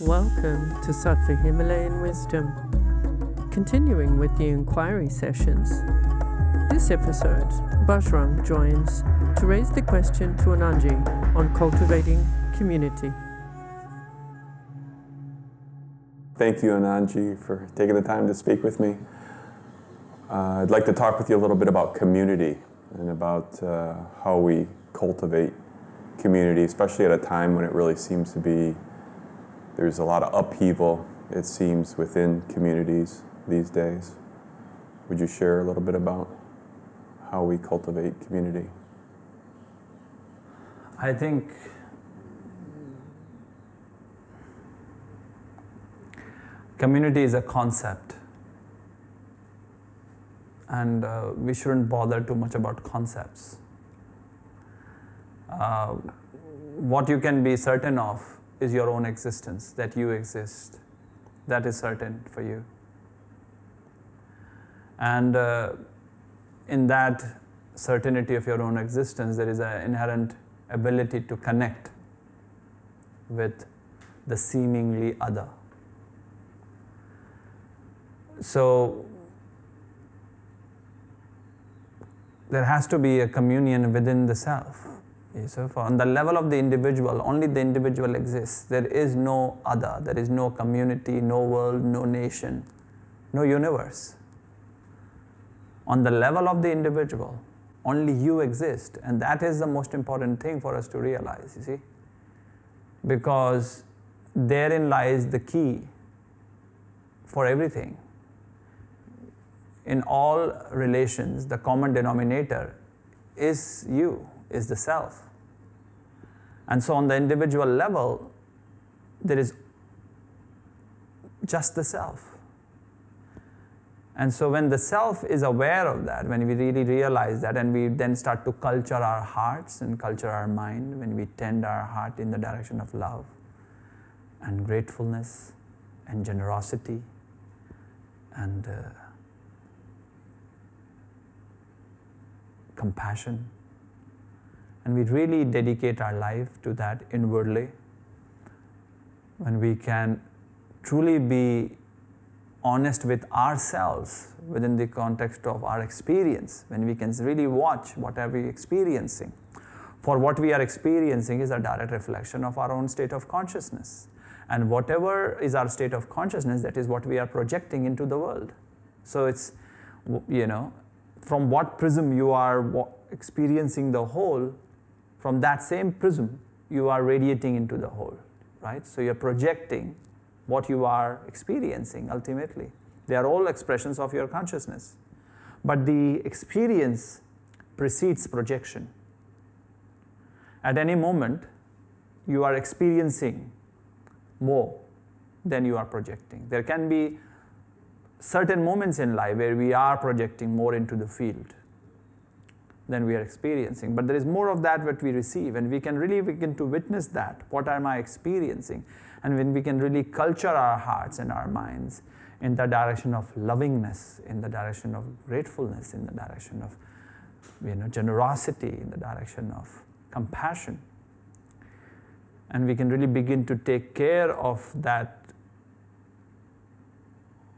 Welcome to Sattva Himalayan Wisdom. Continuing with the inquiry sessions. This episode, Bajrang joins to raise the question to Anandji on cultivating community. Thank you, Anandji, for taking the time to speak with me. Uh, I'd like to talk with you a little bit about community and about uh, how we cultivate community, especially at a time when it really seems to be there's a lot of upheaval, it seems, within communities these days. Would you share a little bit about how we cultivate community? I think community is a concept, and uh, we shouldn't bother too much about concepts. Uh, what you can be certain of is your own existence, that you exist. That is certain for you. And uh, in that certainty of your own existence, there is an inherent ability to connect with the seemingly other. So, there has to be a communion within the self. So, on the level of the individual, only the individual exists. There is no other, there is no community, no world, no nation, no universe. On the level of the individual, only you exist, and that is the most important thing for us to realize, you see. Because therein lies the key for everything. In all relations, the common denominator is you, is the self. And so, on the individual level, there is just the self. And so, when the self is aware of that, when we really realize that, and we then start to culture our hearts and culture our mind, when we tend our heart in the direction of love and gratefulness and generosity and uh, compassion, and we really dedicate our life to that inwardly, when we can truly be honest with ourselves within the context of our experience, when we can really watch what are we experiencing. For what we are experiencing is a direct reflection of our own state of consciousness. And whatever is our state of consciousness, that is what we are projecting into the world. So it's, you know, from what prism you are experiencing the whole, from that same prism, you are radiating into the whole, right? So you're projecting what you are experiencing ultimately. They are all expressions of your consciousness. But the experience precedes projection. At any moment, you are experiencing more than you are projecting. There can be certain moments in life where we are projecting more into the field than we are experiencing. But there is more of that what we receive, and we can really begin to witness that. What am I experiencing? And when we can really culture our hearts and our minds in the direction of lovingness, in the direction of gratefulness, in the direction of you know, generosity, in the direction of compassion. And we can really begin to take care of that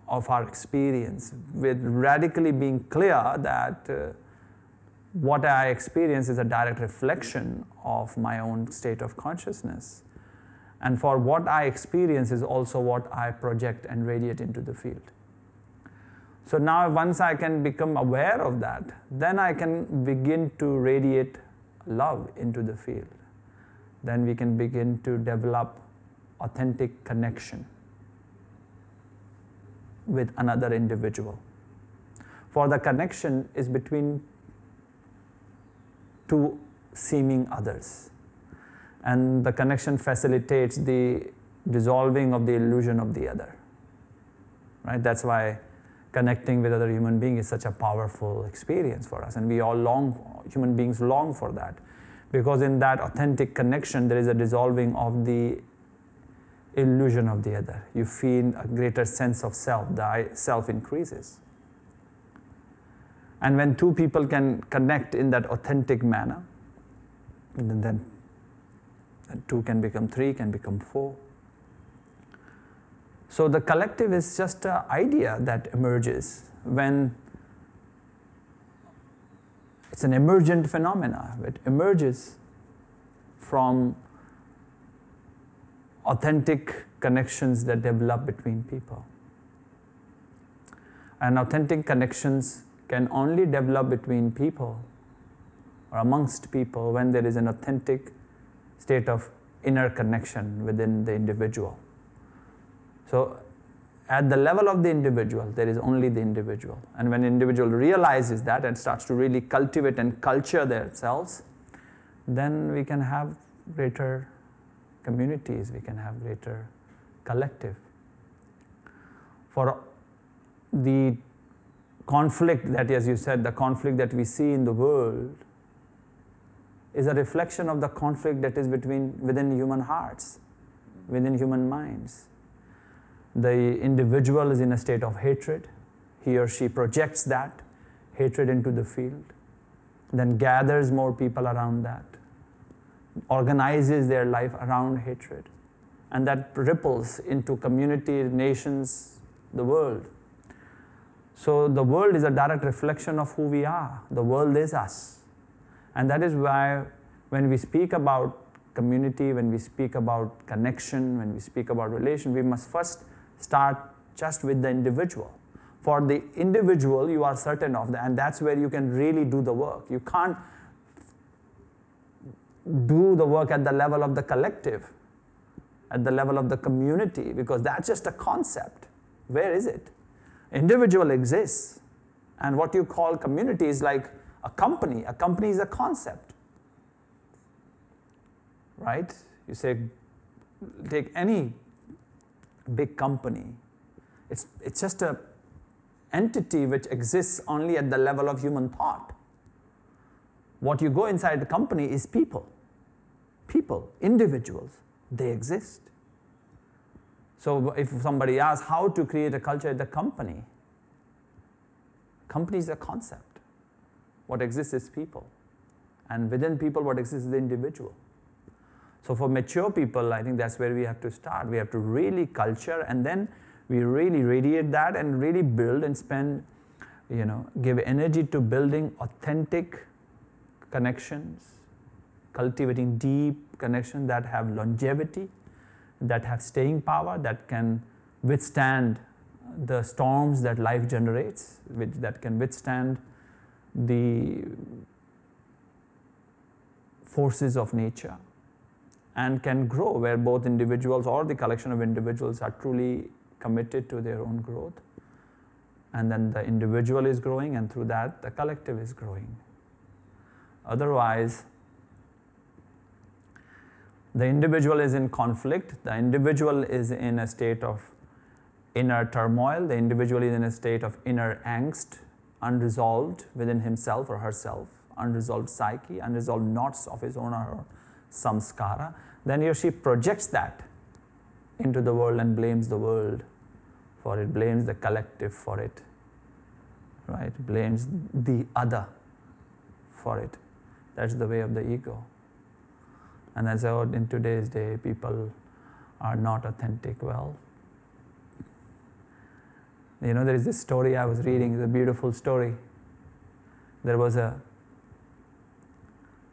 of our experience with radically being clear that uh, what I experience is a direct reflection of my own state of consciousness. And for what I experience is also what I project and radiate into the field. So now, once I can become aware of that, then I can begin to radiate love into the field. Then we can begin to develop authentic connection with another individual. For the connection is between to seeming others. And the connection facilitates the dissolving of the illusion of the other. Right? That's why connecting with other human beings is such a powerful experience for us. And we all long, human beings long for that. Because in that authentic connection, there is a dissolving of the illusion of the other. You feel a greater sense of self, the self increases. And when two people can connect in that authentic manner, then, then two can become three, can become four. So the collective is just an idea that emerges when it's an emergent phenomena. It emerges from authentic connections that develop between people. And authentic connections can only develop between people or amongst people when there is an authentic state of inner connection within the individual. So, at the level of the individual, there is only the individual. And when individual realizes that and starts to really cultivate and culture themselves, then we can have greater communities, we can have greater collective. For the conflict that, as you said, the conflict that we see in the world is a reflection of the conflict that is between within human hearts, within human minds. The individual is in a state of hatred. He or she projects that hatred into the field, then gathers more people around that, organizes their life around hatred, and that ripples into community, nations, the world. So the world is a direct reflection of who we are. The world is us. And that is why when we speak about community, when we speak about connection, when we speak about relation, we must first start just with the individual. For the individual, you are certain of that, and that's where you can really do the work. You can't do the work at the level of the collective, at the level of the community, because that's just a concept. Where is it? Individual exists, and what you call community is like a company. A company is a concept, right? You say, take any big company. It's, it's just a entity which exists only at the level of human thought. What you go inside the company is people. People, individuals, they exist. So if somebody asks how to create a culture at the company, company is a concept. What exists is people. And within people, what exists is the individual. So for mature people, I think that's where we have to start. We have to really culture and then we really radiate that and really build and spend, you know, give energy to building authentic connections, cultivating deep connections that have longevity, that have staying power, that can withstand the storms that life generates, which, that can withstand the forces of nature and can grow where both individuals or the collection of individuals are truly committed to their own growth. And then the individual is growing, and through that, the collective is growing. Otherwise, the individual is in conflict, the individual is in a state of inner turmoil, the individual is in a state of inner angst, unresolved within himself or herself, unresolved psyche, unresolved knots of his own or her samskara, then he or she projects that into the world and blames the world for it, blames the collective for it, right? Blames the other for it. That's the way of the ego. And as I heard oh, in today's day, people are not authentic. Well, you know, there is this story I was reading, it's a beautiful story. There was a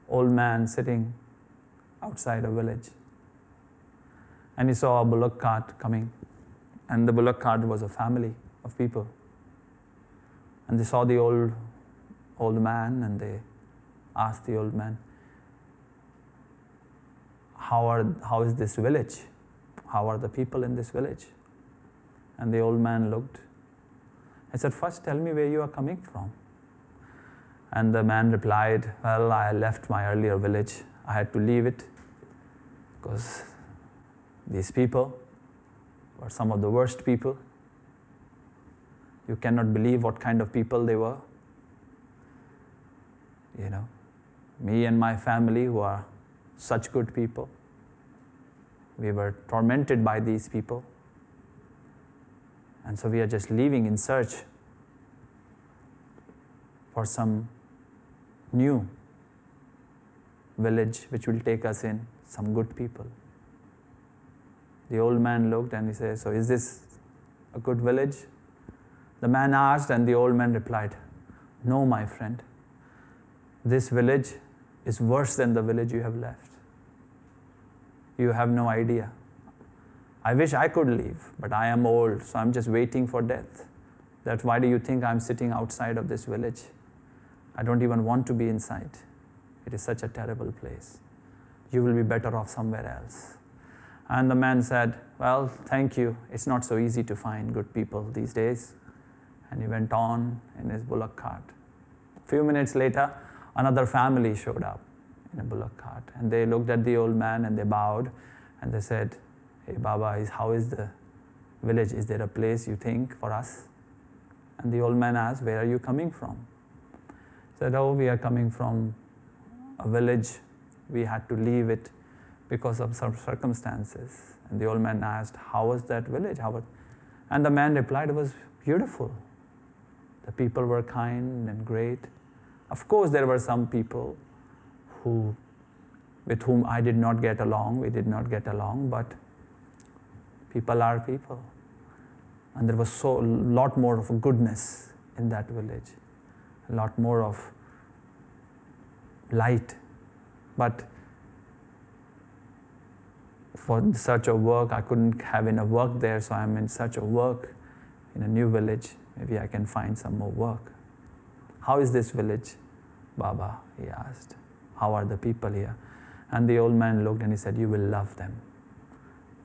old man sitting outside a village. And he saw a bullock cart coming. And the bullock cart was a family of people. And they saw the old old man and they asked the old man, How are how is this village? How are the people in this village? And the old man looked. I said, First tell me where you are coming from. And the man replied, Well, I left my earlier village. I had to leave it because these people were some of the worst people. You cannot believe what kind of people they were. You know, me and my family, who are such good people, we were tormented by these people. And so we are just leaving in search for some new village which will take us in some good people. The old man looked and he said, So is this a good village? The man asked, and the old man replied, No, my friend. This village is worse than the village you have left. You have no idea. I wish I could leave, but I am old, so I'm just waiting for death. That's why do you think I'm sitting outside of this village? I don't even want to be inside. It is such a terrible place. You will be better off somewhere else. And the man said, Well, thank you. It's not so easy to find good people these days. And he went on in his bullock cart. A few minutes later, another family showed up in a bullock cart. And they looked at the old man and they bowed and they said, Hey, Baba, is, how is the village? Is there a place you think for us? And the old man asked, Where are you coming from? Said, Oh, we are coming from a village. We had to leave it because of some circumstances. And the old man asked, How was that village? How was... And the man replied, It was beautiful. The people were kind and great. Of course, there were some people who, with whom I did not get along, we did not get along, but people are people. And there was so a lot more of goodness in that village, a lot more of light. But for such a work, I couldn't have enough work there, so I'm in such a work in a new village. Maybe I can find some more work. How is this village, Baba? He asked. How are the people here? And the old man looked and he said, You will love them.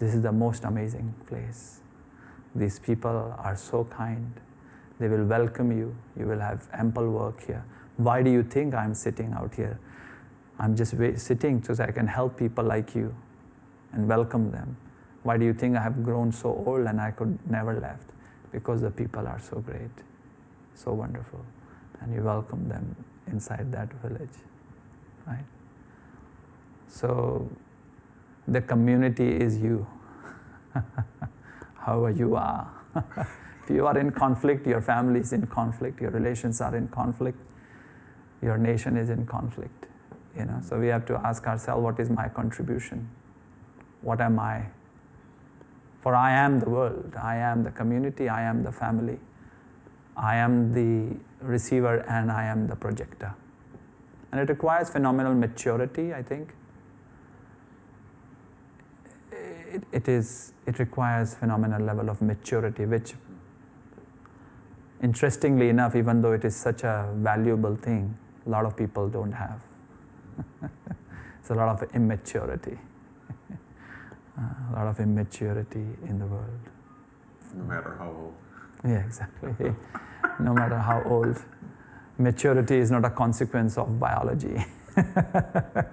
This is the most amazing place. These people are so kind. They will welcome you. You will have ample work here. Why do you think I'm sitting out here? I'm just sitting so that I can help people like you and welcome them. Why do you think I have grown so old and I could never left? Because the people are so great, so wonderful, and you welcome them inside that village, right? So the community is you. However you are. if you are in conflict, your family is in conflict, your relations are in conflict, your nation is in conflict. You know, so we have to ask ourselves, what is my contribution? What am I? For I am the world, I am the community, I am the family, I am the receiver, and I am the projector. And it requires phenomenal maturity, I think. It, it, is, it requires phenomenal level of maturity, which, interestingly enough, even though it is such a valuable thing, a lot of people don't have. it's a lot of immaturity. Uh, a lot of immaturity in the world. No matter how old. Yeah, exactly. no matter how old. Maturity is not a consequence of biology.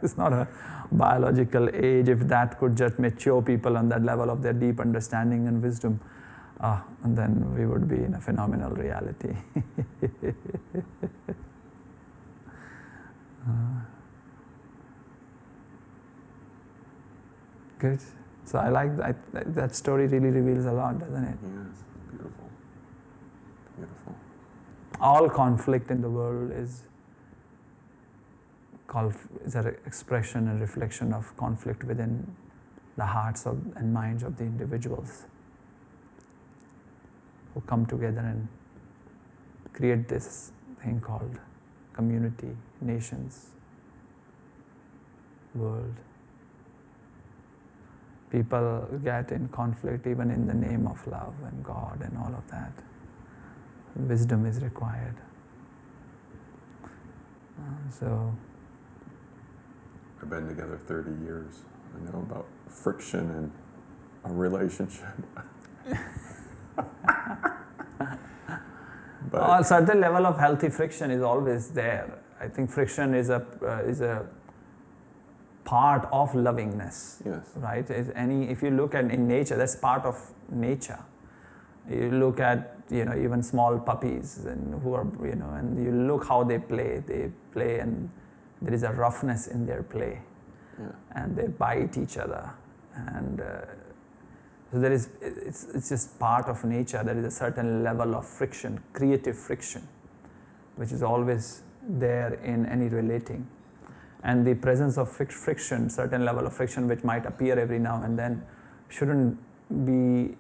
it's not a biological age. If that could just mature people on that level of their deep understanding and wisdom, uh, and then we would be in a phenomenal reality. uh, good. So I like that. That story really reveals a lot, doesn't it? Yes, beautiful. Beautiful. All conflict in the world is is an expression and reflection of conflict within the hearts of, and minds of the individuals who come together and create this thing called community, nations, world people get in conflict even in the name of love and God and all of that. Wisdom is required. Uh, so. I've been together 30 years. I know about friction in a relationship. but a certain level of healthy friction is always there. I think friction is a uh, is a part of lovingness. Yes. Right? any if you look at in nature, that's part of nature. You look at you know even small puppies and who are you know and you look how they play. They play and there is a roughness in their play, yeah. and they bite each other and. Uh, so there is, it's, it's just part of nature. There is a certain level of friction, creative friction, which is always there in any relating and the presence of friction, certain level of friction which might appear every now and then, shouldn't be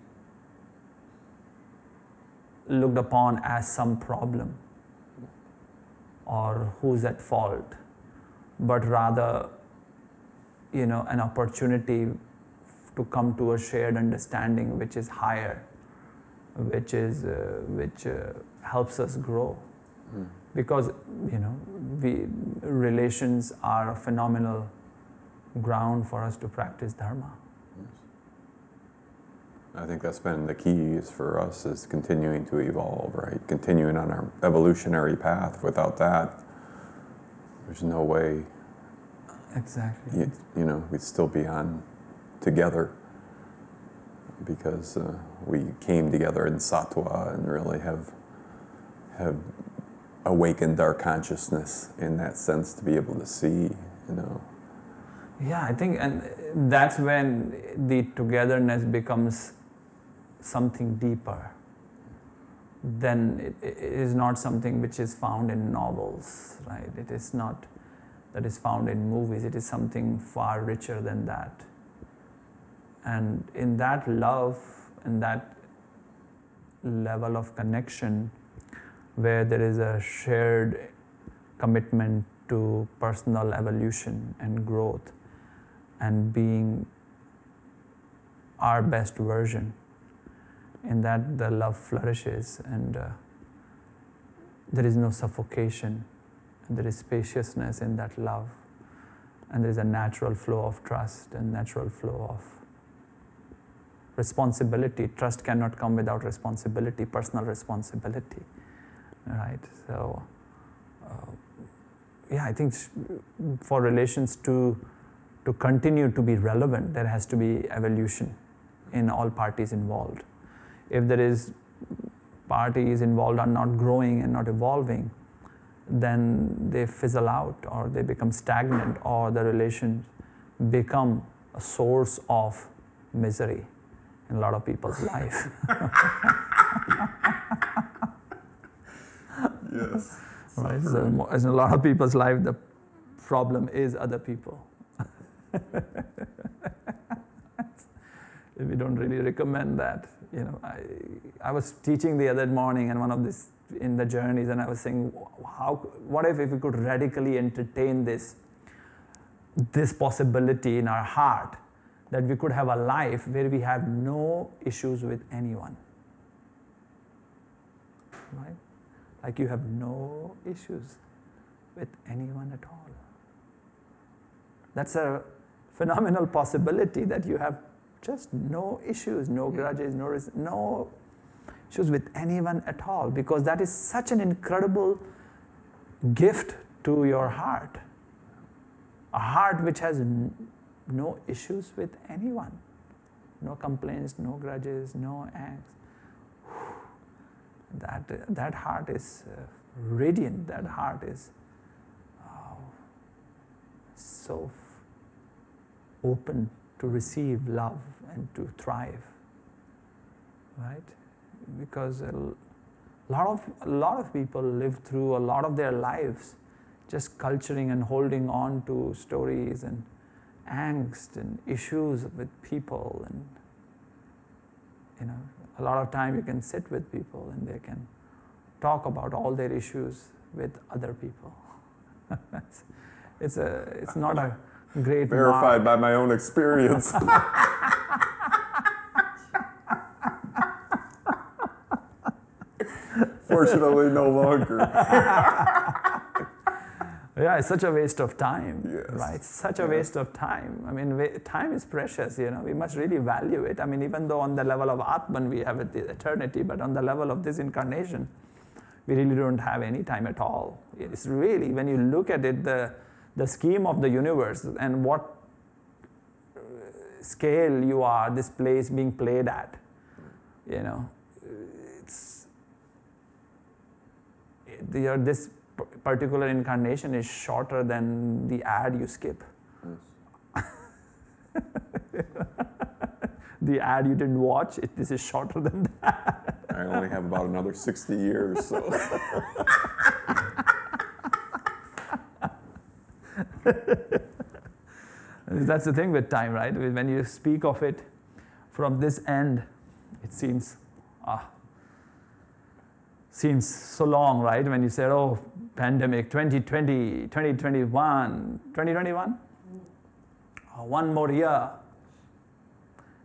looked upon as some problem or who's at fault, but rather, you know, an opportunity to come to a shared understanding which is higher, which is uh, which uh, helps us grow. Mm. Because you know, we relations are a phenomenal ground for us to practice dharma. I think that's been the keys for us is continuing to evolve, right? Continuing on our evolutionary path. Without that, there's no way. Exactly. You, you know, we'd still be on together because uh, we came together in Sattva and really have have awakened our consciousness in that sense to be able to see, you know. Yeah, I think, and that's when the togetherness becomes something deeper. Then it, it is not something which is found in novels, right? It is not that is found in movies. It is something far richer than that. And in that love in that level of connection, where there is a shared commitment to personal evolution and growth and being our best version. In that, the love flourishes and uh, there is no suffocation, and there is spaciousness in that love, and there is a natural flow of trust and natural flow of responsibility. Trust cannot come without responsibility, personal responsibility right? So, uh, yeah, I think for relations to to continue to be relevant, there has to be evolution in all parties involved. If there is parties involved are not growing and not evolving, then they fizzle out or they become stagnant or the relations become a source of misery in a lot of people's life. Yes. right. So, in a lot of people's life, the problem is other people. we don't really recommend that. You know, I, I was teaching the other morning and one of this in the journeys, and I was saying, how, what if, if we could radically entertain this, this possibility in our heart that we could have a life where we have no issues with anyone? Right? like you have no issues with anyone at all. That's a phenomenal possibility that you have just no issues, no grudges, no, no issues with anyone at all, because that is such an incredible gift to your heart. A heart which has n- no issues with anyone, no complaints, no grudges, no angst. That, that heart is uh, radiant, that heart is uh, so open to receive love and to thrive. Right? Because a lot of, a lot of people live through a lot of their lives just culturing and holding on to stories and angst and issues with people and you know a lot of time you can sit with people and they can talk about all their issues with other people. it's, it's, a, it's not a great verified mark. by my own experience. Fortunately, no longer. Yeah, it's such a waste of time, yes. right? Such a yeah. waste of time. I mean, time is precious, you know, we must really value it. I mean, even though on the level of Atman we have eternity, but on the level of this incarnation, we really don't have any time at all. It's really, when you look at it, the, the scheme of the universe and what uh, scale you are, this place being played at, you know, it's, you're this particular incarnation is shorter than the ad you skip. Yes. the ad you didn't watch, it, this is shorter than that. I only have about another 60 years, so. That's the thing with time, right? When you speak of it from this end, it seems, ah, seems so long, right? When you said, oh, pandemic 2020, 2021, 2021? Oh, one more year.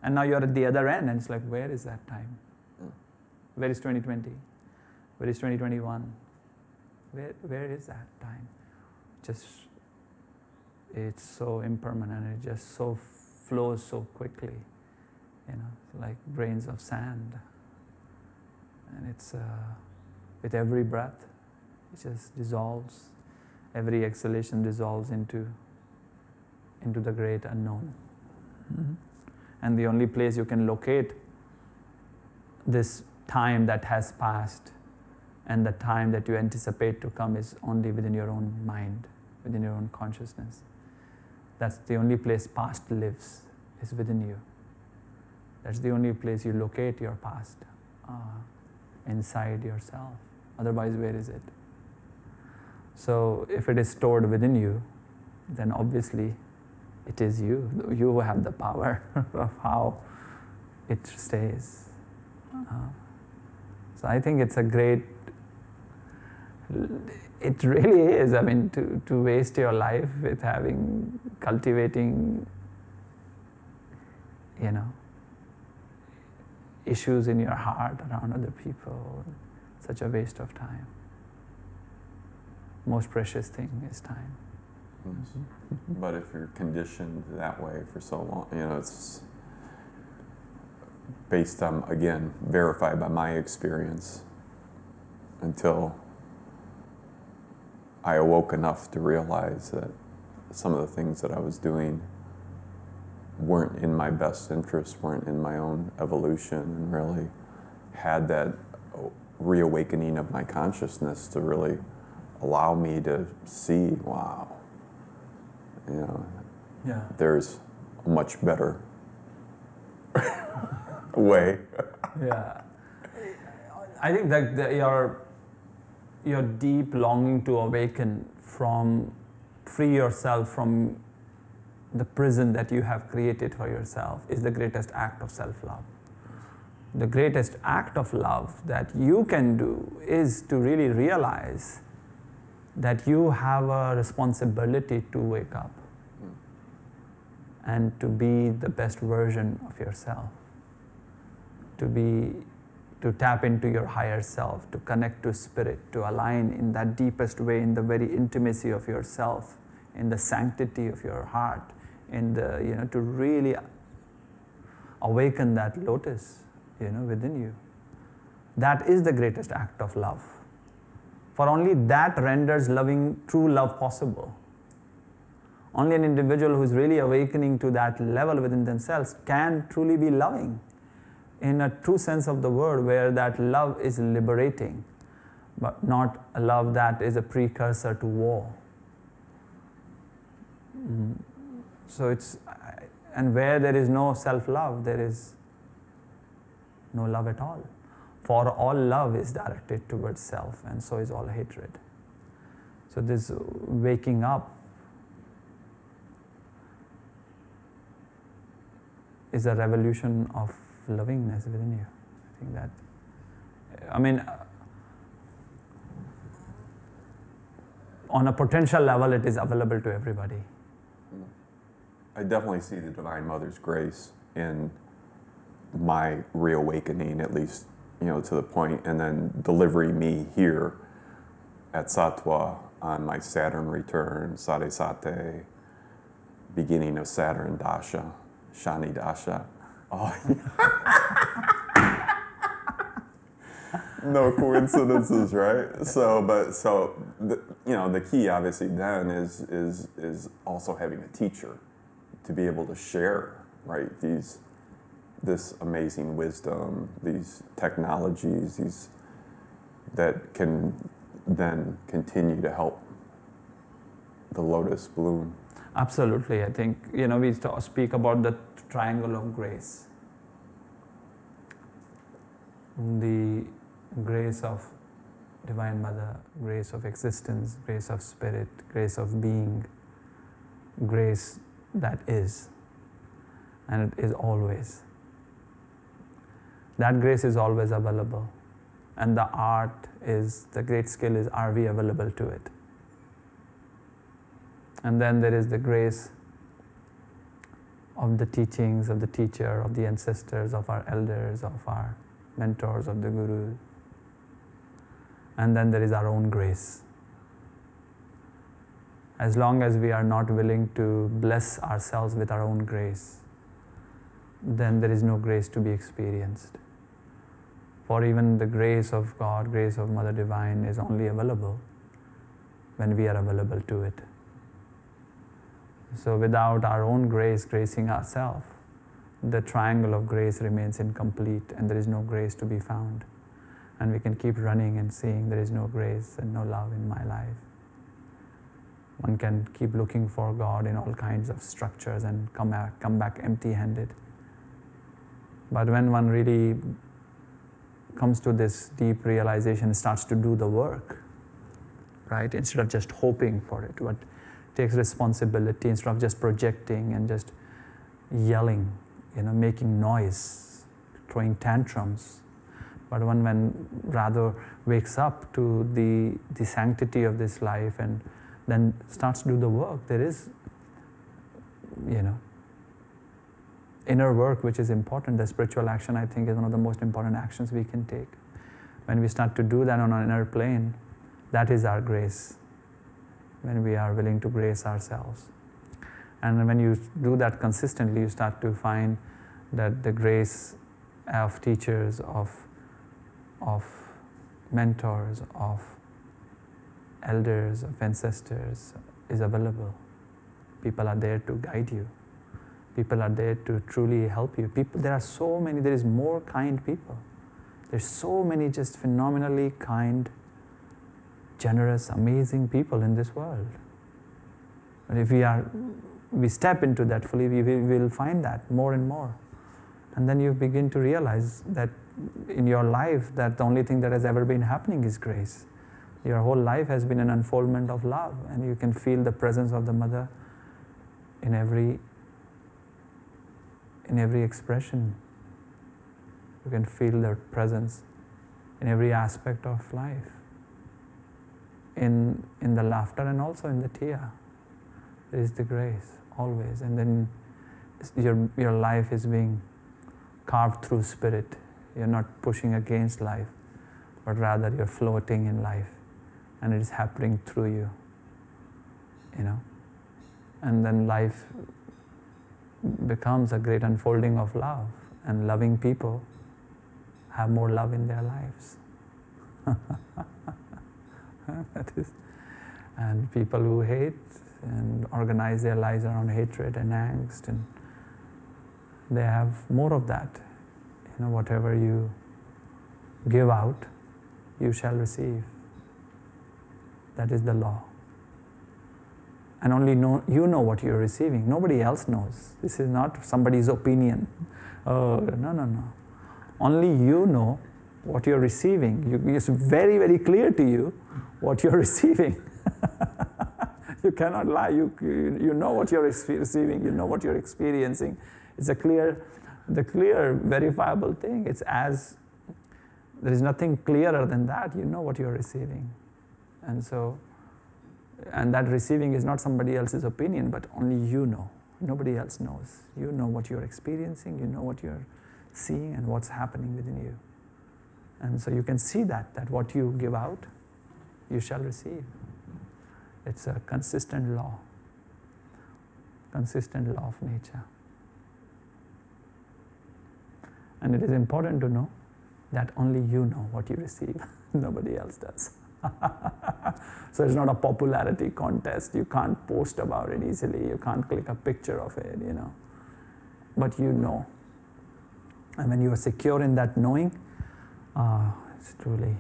And now you're at the other end, and it's like, where is that time? Where is 2020? Where is 2021? Where, where is that time? Just, it's so impermanent, it just so flows so quickly, you know, like grains of sand. And it's, uh, with every breath, it just dissolves. Every exhalation dissolves into, into the great unknown. Mm-hmm. And the only place you can locate this time that has passed and the time that you anticipate to come is only within your own mind, within your own consciousness. That's the only place past lives, is within you. That's the only place you locate your past, uh, inside yourself. Otherwise, where is it? So, if it is stored within you, then obviously it is you. You have the power of how it stays. Uh, so, I think it's a great, it really is. I mean, to, to waste your life with having, cultivating, you know, issues in your heart around other people such a waste of time. Most precious thing is time. Mm-hmm. But if you're conditioned that way for so long, you know, it's based on, again, verified by my experience until I awoke enough to realize that some of the things that I was doing weren't in my best interest, weren't in my own evolution, and really had that reawakening of my consciousness to really allow me to see, wow, you know, yeah. there's a much better way. yeah. I think that the, your, your deep longing to awaken from, free yourself from the prison that you have created for yourself is the greatest act of self love the greatest act of love that you can do is to really realize that you have a responsibility to wake up and to be the best version of yourself to be to tap into your higher self to connect to spirit to align in that deepest way in the very intimacy of yourself in the sanctity of your heart in the you know to really awaken that lotus you know, within you. That is the greatest act of love. For only that renders loving true love possible. Only an individual who is really awakening to that level within themselves can truly be loving in a true sense of the word, where that love is liberating, but not a love that is a precursor to war. Mm. So it's, and where there is no self love, there is no love at all. For all love is directed towards self, and so is all hatred. So, this waking up is a revolution of lovingness within you. I think that, I mean, on a potential level, it is available to everybody. I definitely see the Divine Mother's grace in my reawakening, at least, you know, to the point, and then delivering me here at Sattva on my Saturn return, Sade Sati, beginning of Saturn Dasha, Shani Dasha. Oh, no coincidences, right? So, but so the, you know, the key obviously then is is is also having a teacher to be able to share, right? These this amazing wisdom, these technologies, these that can then continue to help the lotus bloom. Absolutely, I think you know we speak about the triangle of grace, the grace of Divine Mother, grace of existence, grace of spirit, grace of being, grace that is, and it is always. That grace is always available. And the art is, the great skill is, are we available to it? And then there is the grace of the teachings of the teacher, of the ancestors, of our elders, of our mentors, of the gurus. And then there is our own grace. As long as we are not willing to bless ourselves with our own grace, then there is no grace to be experienced. For even the grace of God, grace of Mother Divine is only available when we are available to it. So, without our own grace gracing ourselves, the triangle of grace remains incomplete and there is no grace to be found. And we can keep running and seeing there is no grace and no love in my life. One can keep looking for God in all kinds of structures and come back, come back empty handed. But when one really comes to this deep realization, starts to do the work, right? Instead of just hoping for it, but takes responsibility instead of just projecting and just yelling, you know, making noise, throwing tantrums. But one when rather wakes up to the, the sanctity of this life and then starts to do the work, there is, you know, inner work which is important. The spiritual action, I think, is one of the most important actions we can take. When we start to do that on an inner plane, that is our grace when we are willing to grace ourselves. And when you do that consistently, you start to find that the grace of teachers, of, of mentors, of elders, of ancestors is available. People are there to guide you. People are there to truly help you. People, there are so many, there is more kind people. There's so many just phenomenally kind generous, amazing people in this world. And if we are, we step into that fully, we will find that more and more. And then you begin to realize that in your life, that the only thing that has ever been happening is grace. Your whole life has been an unfoldment of love, and you can feel the presence of the mother in every in every expression. You can feel their presence in every aspect of life in, in the laughter and also in the tear. There is the grace always. And then your, your life is being carved through spirit. You're not pushing against life, but rather you're floating in life and it is happening through you. You know? And then life becomes a great unfolding of love, and loving people have more love in their lives. that is, and people who hate and organize their lives around hatred and angst, and they have more of that. You know, whatever you give out, you shall receive. That is the law. And only know, you know what you're receiving. Nobody else knows. This is not somebody's opinion. Oh, no, no, no. Only you know what you're receiving. You, it's very, very clear to you what you're receiving. you cannot lie. You, you know what you're receiving. You know what you're experiencing. It's a clear, the clear, verifiable thing. It's as there is nothing clearer than that. You know what you're receiving, and so, and that receiving is not somebody else's opinion, but only you know. Nobody else knows. You know what you're experiencing. You know what you're seeing and what's happening within you. And so you can see that, that what you give out, you shall receive. It's a consistent law, consistent law of nature. And it is important to know that only you know what you receive, nobody else does. so it's not a popularity contest. You can't post about it easily. You can't click a picture of it, you know. But you know. And when you are secure in that knowing, oh, it's truly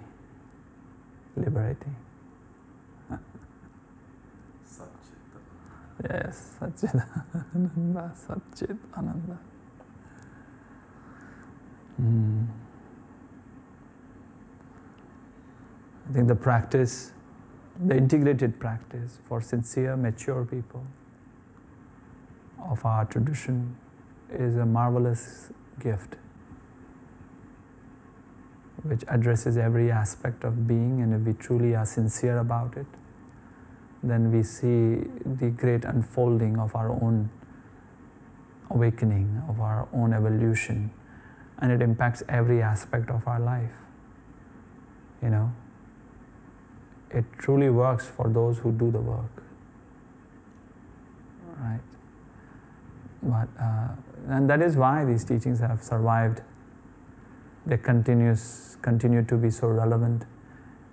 liberating. yes, Satchit Ananda, Satchit Ananda. Mm. I think the practice, the integrated practice for sincere, mature people of our tradition is a marvelous gift which addresses every aspect of being, and if we truly are sincere about it, then we see the great unfolding of our own awakening, of our own evolution, and it impacts every aspect of our life. You know, it truly works for those who do the work. Right? But, uh, and that is why these teachings have survived. They continues, continue to be so relevant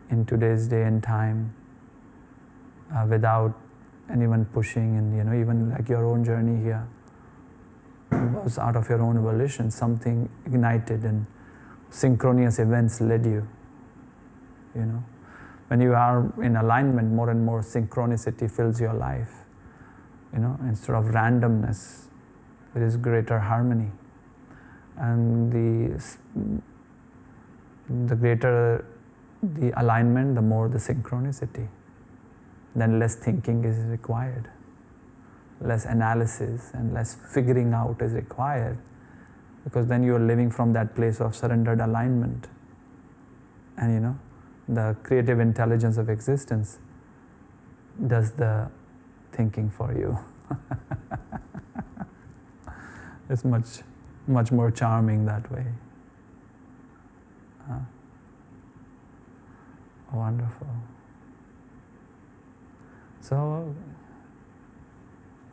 in today's day and time uh, without anyone pushing and you know even like your own journey here was out of your own volition something ignited and synchronous events led you you know. When you are in alignment more and more synchronicity fills your life you know instead of randomness there is greater harmony and the the greater the alignment the more the synchronicity. Then less thinking is required. Less analysis and less figuring out is required because then you are living from that place of surrendered alignment. And you know the creative intelligence of existence does the thinking for you. It's much much more charming that way wonderful so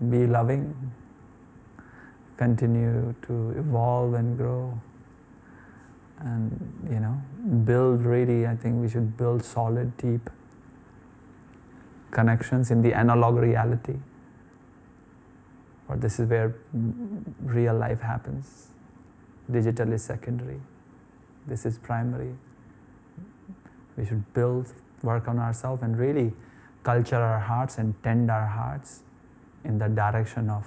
be loving, continue to evolve and grow. And, you know, build really, I think we should build solid, deep connections in the analog reality. Or this is where real life happens. Digital is secondary. This is primary. We should build, work on ourselves, and really culture our hearts and tend our hearts in the direction of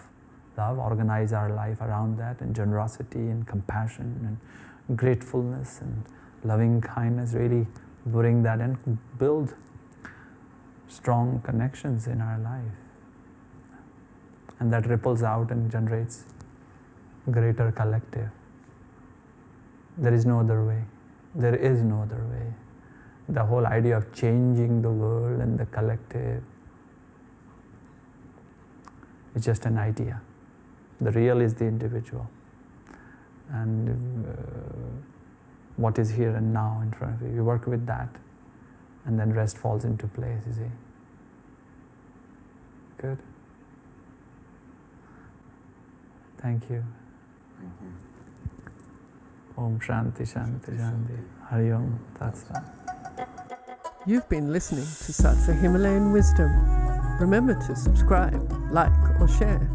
love, organize our life around that, and generosity and compassion and gratefulness and loving kindness, really bring that and build strong connections in our life. And that ripples out and generates greater collective. There is no other way. There is no other way. The whole idea of changing the world and the collective is just an idea. The real is the individual. And uh, what is here and now in front of you. You work with that, and then rest falls into place, you see. Good. Thank you. Thank you. Om Shanti Shanti Shanti. Hari Om Tat Sat. You've been listening to Sattva Himalayan Wisdom. Remember to subscribe, like, or share.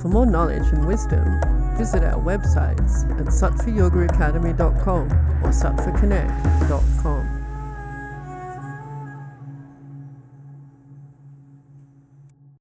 For more knowledge and wisdom, visit our websites at sattvayogaacademy.com or sattvaconnect.com.